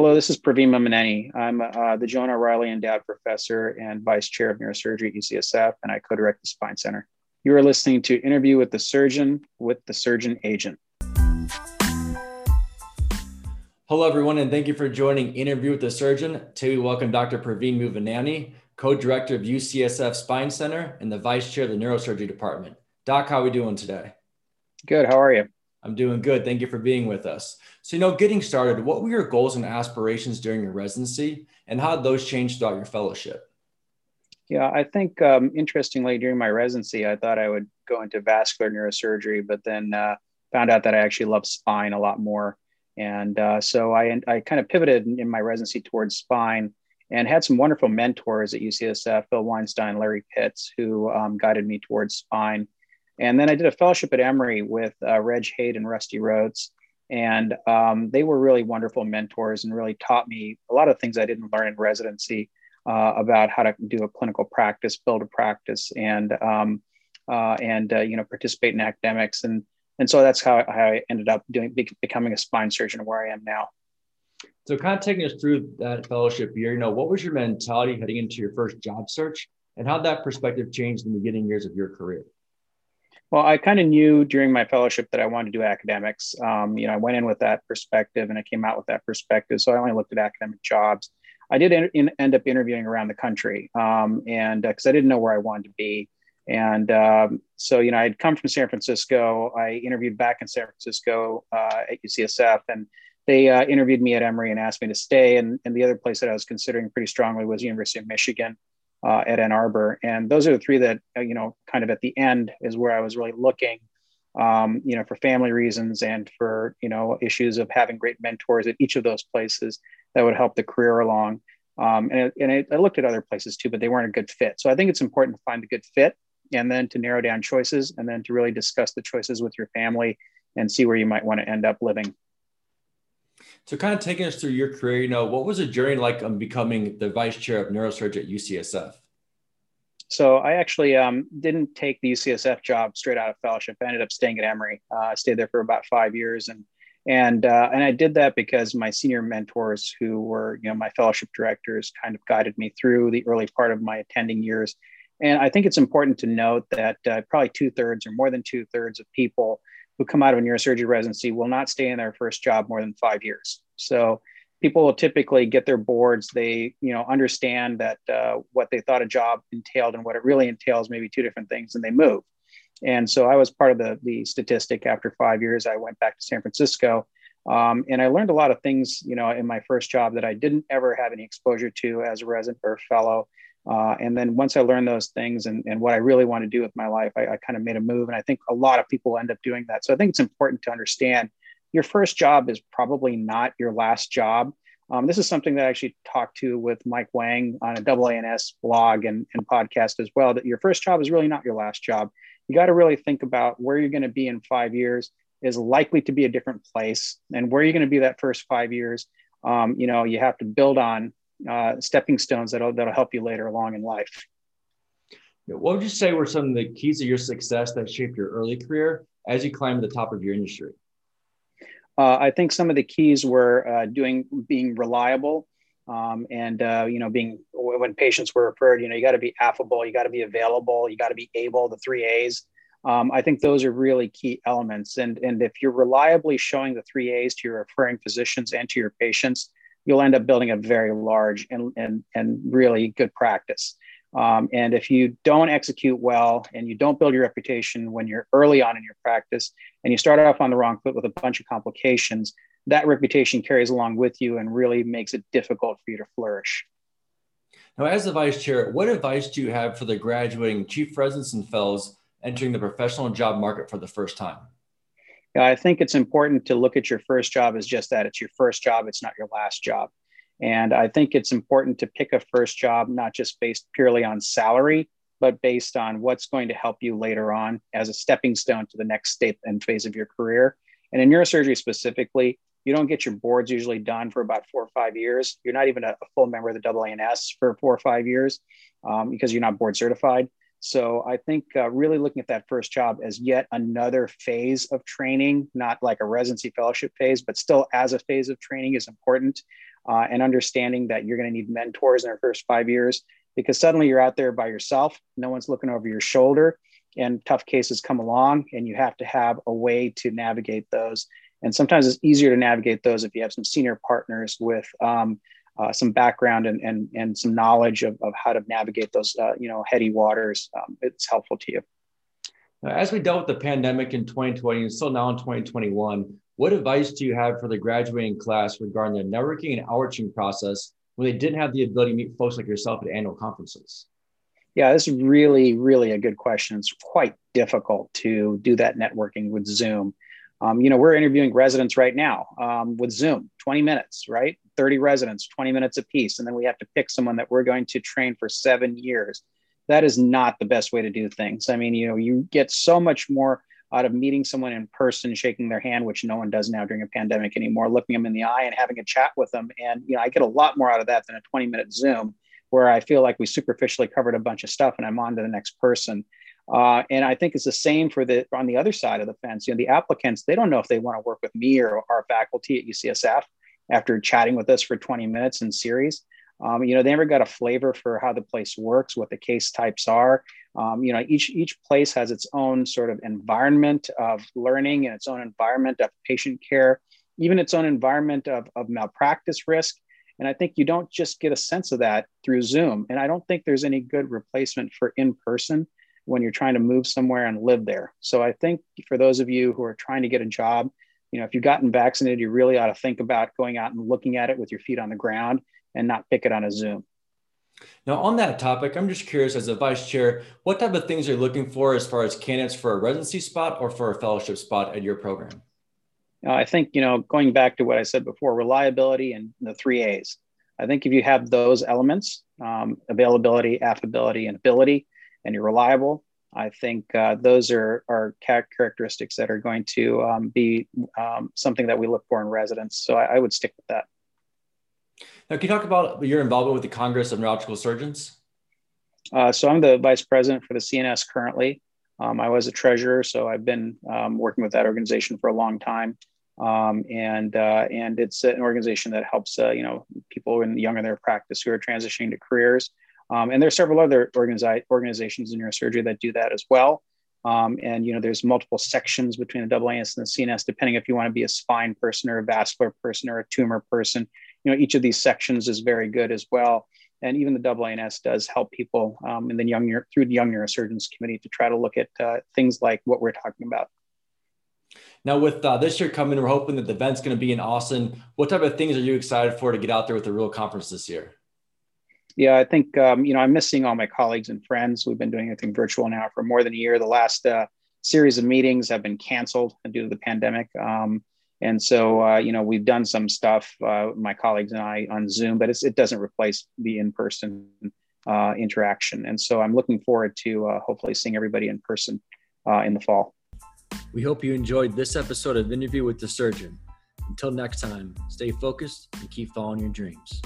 Hello, this is Praveen Mummaneni. I'm uh, the Joan O'Reilly Endowed Professor and Vice Chair of Neurosurgery at UCSF, and I co-direct the Spine Center. You are listening to Interview with the Surgeon with the Surgeon Agent. Hello, everyone, and thank you for joining Interview with the Surgeon. Today, we welcome Dr. Praveen Mummaneni, co-director of UCSF Spine Center and the Vice Chair of the Neurosurgery Department. Doc, how are we doing today? Good. How are you? I'm doing good. Thank you for being with us. So, you know, getting started, what were your goals and aspirations during your residency, and how did those change throughout your fellowship? Yeah, I think um, interestingly, during my residency, I thought I would go into vascular neurosurgery, but then uh, found out that I actually love spine a lot more. And uh, so I, I kind of pivoted in my residency towards spine and had some wonderful mentors at UCSF, Phil Weinstein, Larry Pitts, who um, guided me towards spine. And then I did a fellowship at Emory with uh, Reg Haid and Rusty Rodts. And um, they were really wonderful mentors and really taught me a lot of things I didn't learn in residency uh, about how to do a clinical practice, build a practice, and um, uh, and uh, you know participate in academics. And and so that's how, how I ended up doing becoming a spine surgeon where I am now. So, kind of taking us through that fellowship year, you know, what was your mentality heading into your first job search, and how that perspective changed in the beginning years of your career? Well, I kind of knew during my fellowship that I wanted to do academics. Um, you know, I went in with that perspective and I came out with that perspective. So I only looked at academic jobs. I did in, in, end up interviewing around the country, um, and because uh, I didn't know where I wanted to be, and um, so you know, I'd come from San Francisco. I interviewed back in San Francisco uh, at UCSF, and they uh, interviewed me at Emory and asked me to stay. And, and the other place that I was considering pretty strongly was University of Michigan uh, at Ann Arbor. And those are the three that, uh, you know, kind of at the end is where I was really looking, um, you know, for family reasons and for, you know, issues of having great mentors at each of those places that would help the career along. Um, and and it, I looked at other places too, but they weren't a good fit. So I think it's important to find a good fit and then to narrow down choices and then to really discuss the choices with your family and see where you might want to end up living. So, kind of taking us through your career, you know, what was the journey like on becoming the vice chair of neurosurgery at UCSF? So, I actually um, didn't take the UCSF job straight out of fellowship. I ended up staying at Emory. Uh, I stayed there for about five years, and and uh, and I did that because my senior mentors, who were you know my fellowship directors, kind of guided me through the early part of my attending years. And I think it's important to note that uh, probably two thirds or more than two thirds of people who come out of a neurosurgery residency will not stay in their first job more than five years. So people will typically get their boards. They, you know, understand that uh, what they thought a job entailed and what it really entails, maybe two different things, and they move. And so I was part of the the statistic. After five years, I went back to San Francisco, um, and I learned a lot of things, you know, in my first job that I didn't ever have any exposure to as a resident or fellow. Uh, and then once I learned those things and, and what I really want to do with my life, I, I kind of made a move. And I think a lot of people end up doing that. So I think it's important to understand your first job is probably not your last job. Um, this is something that I actually talked to with Mike Wang on a AANS blog and, and podcast as well, that your first job is really not your last job. You got to really think about where you're going to be in five years is likely to be a different place and where you're going to be that first five years. Um, you know, you have to build on uh, stepping stones that'll that'll help you later along in life. What would you say were some of the keys of your success that shaped your early career as you climbed to the top of your industry? Uh, I think some of the keys were uh, doing being reliable, um, and uh, you know being when patients were referred. You know you got to be affable, you got to be available, you got to be able. The three A's. Um, I think those are really key elements. And and if you're reliably showing the three A's to your referring physicians and to your patients, you'll end up building a very large and, and, and really good practice. Um, and if you don't execute well and you don't build your reputation when you're early on in your practice and you start off on the wrong foot with a bunch of complications, that reputation carries along with you and really makes it difficult for you to flourish. Now, as the vice chair, what advice do you have for the graduating chief residents and fellows entering the professional job market for the first time? I think it's important to look at your first job as just that it's your first job, it's not your last job. And I think it's important to pick a first job, not just based purely on salary, but based on what's going to help you later on as a stepping stone to the next step and phase of your career. And in neurosurgery specifically, you don't get your boards usually done for about four or five years. You're not even a, full member of the AANS for four or five years um, because you're not board certified. So I think uh, really looking at that first job as yet another phase of training, not like a residency fellowship phase, but still as a phase of training is important. uh, and understanding that you're going to need mentors in their first five years because suddenly you're out there by yourself. No one's looking over your shoulder, and tough cases come along, and you have to have a way to navigate those. And sometimes it's easier to navigate those if you have some senior partners with um, uh, some background and, and, and some knowledge of, of how to navigate those, uh, you know, heady waters. Um, it's helpful to you. As we dealt with the pandemic in 2020 and still now in 2021, what advice do you have for the graduating class regarding the networking and outreaching process when they didn't have the ability to meet folks like yourself at annual conferences? Yeah, this is really, really a good question. It's quite difficult to do that networking with Zoom. Um, you know, we're interviewing residents right now um, with Zoom, 20 minutes, right? 30 residents, 20 minutes a piece. And then we have to pick someone that we're going to train for seven years. That is not the best way to do things. I mean, you know, you get so much more out of meeting someone in person, shaking their hand, which no one does now during a pandemic anymore, looking them in the eye and having a chat with them. And, you know, I get a lot more out of that than a 20 minute Zoom where I feel like we superficially covered a bunch of stuff and I'm on to the next person. Uh, and I think it's the same for the on the other side of the fence. You know, the applicants they don't know if they want to work with me or our faculty at UCSF after chatting with us for 20 minutes in series. Um, you know, they never got a flavor for how the place works, what the case types are. Um, you know, each each place has its own sort of environment of learning and its own environment of patient care, even its own environment of, of malpractice risk. And I think you don't just get a sense of that through Zoom. And I don't think there's any good replacement for in person when you're trying to move somewhere and live there. So I think for those of you who are trying to get a job, you know, if you've gotten vaccinated, you really ought to think about going out and looking at it with your feet on the ground and not pick it on a Zoom. Now, on that topic, I'm just curious as a vice chair, what type of things are you looking for as far as candidates for a residency spot or for a fellowship spot at your program? Uh, I think, you know, going back to what I said before, reliability and the three A's. I think if you have those elements, um, availability, affability, and ability, and you're reliable. I think uh, those are, are characteristics that are going to um, be um, something that we look for in residents. So I, I, would stick with that. Now, can you talk about your involvement with the Congress of Neurological Surgeons? Uh, so I'm the vice president for the CNS currently. Um, I was a treasurer, so I've been um, working with that organization for a long time. Um, and uh, and it's an organization that helps uh, you know people in young in their practice who are transitioning to careers um, and there are several other organizi- organizations in neurosurgery that do that as well. Um, and you know, there's multiple sections between the AANS and the CNS, depending if you want to be a spine person or a vascular person or a tumor person. You know, each of these sections is very good as well. And even the AANS does help people um, in the young through the Young Neurosurgeons Committee to try to look at uh, things like what we're talking about. Now, with uh, this year coming, we're hoping that the event's going to be in Austin. What type of things are you excited for to get out there with the real conference this year? Yeah, I think um, you know I'm missing all my colleagues and friends. We've been doing everything virtual now for more than a year. The last uh, series of meetings have been canceled due to the pandemic, um, and so uh, you know we've done some stuff, uh, my colleagues and I, on Zoom, but it doesn't replace the in-person uh, interaction. And so I'm looking forward to uh, hopefully seeing everybody in person uh, in the fall. We hope you enjoyed this episode of Interview with the Surgeon. Until next time, stay focused and keep following your dreams.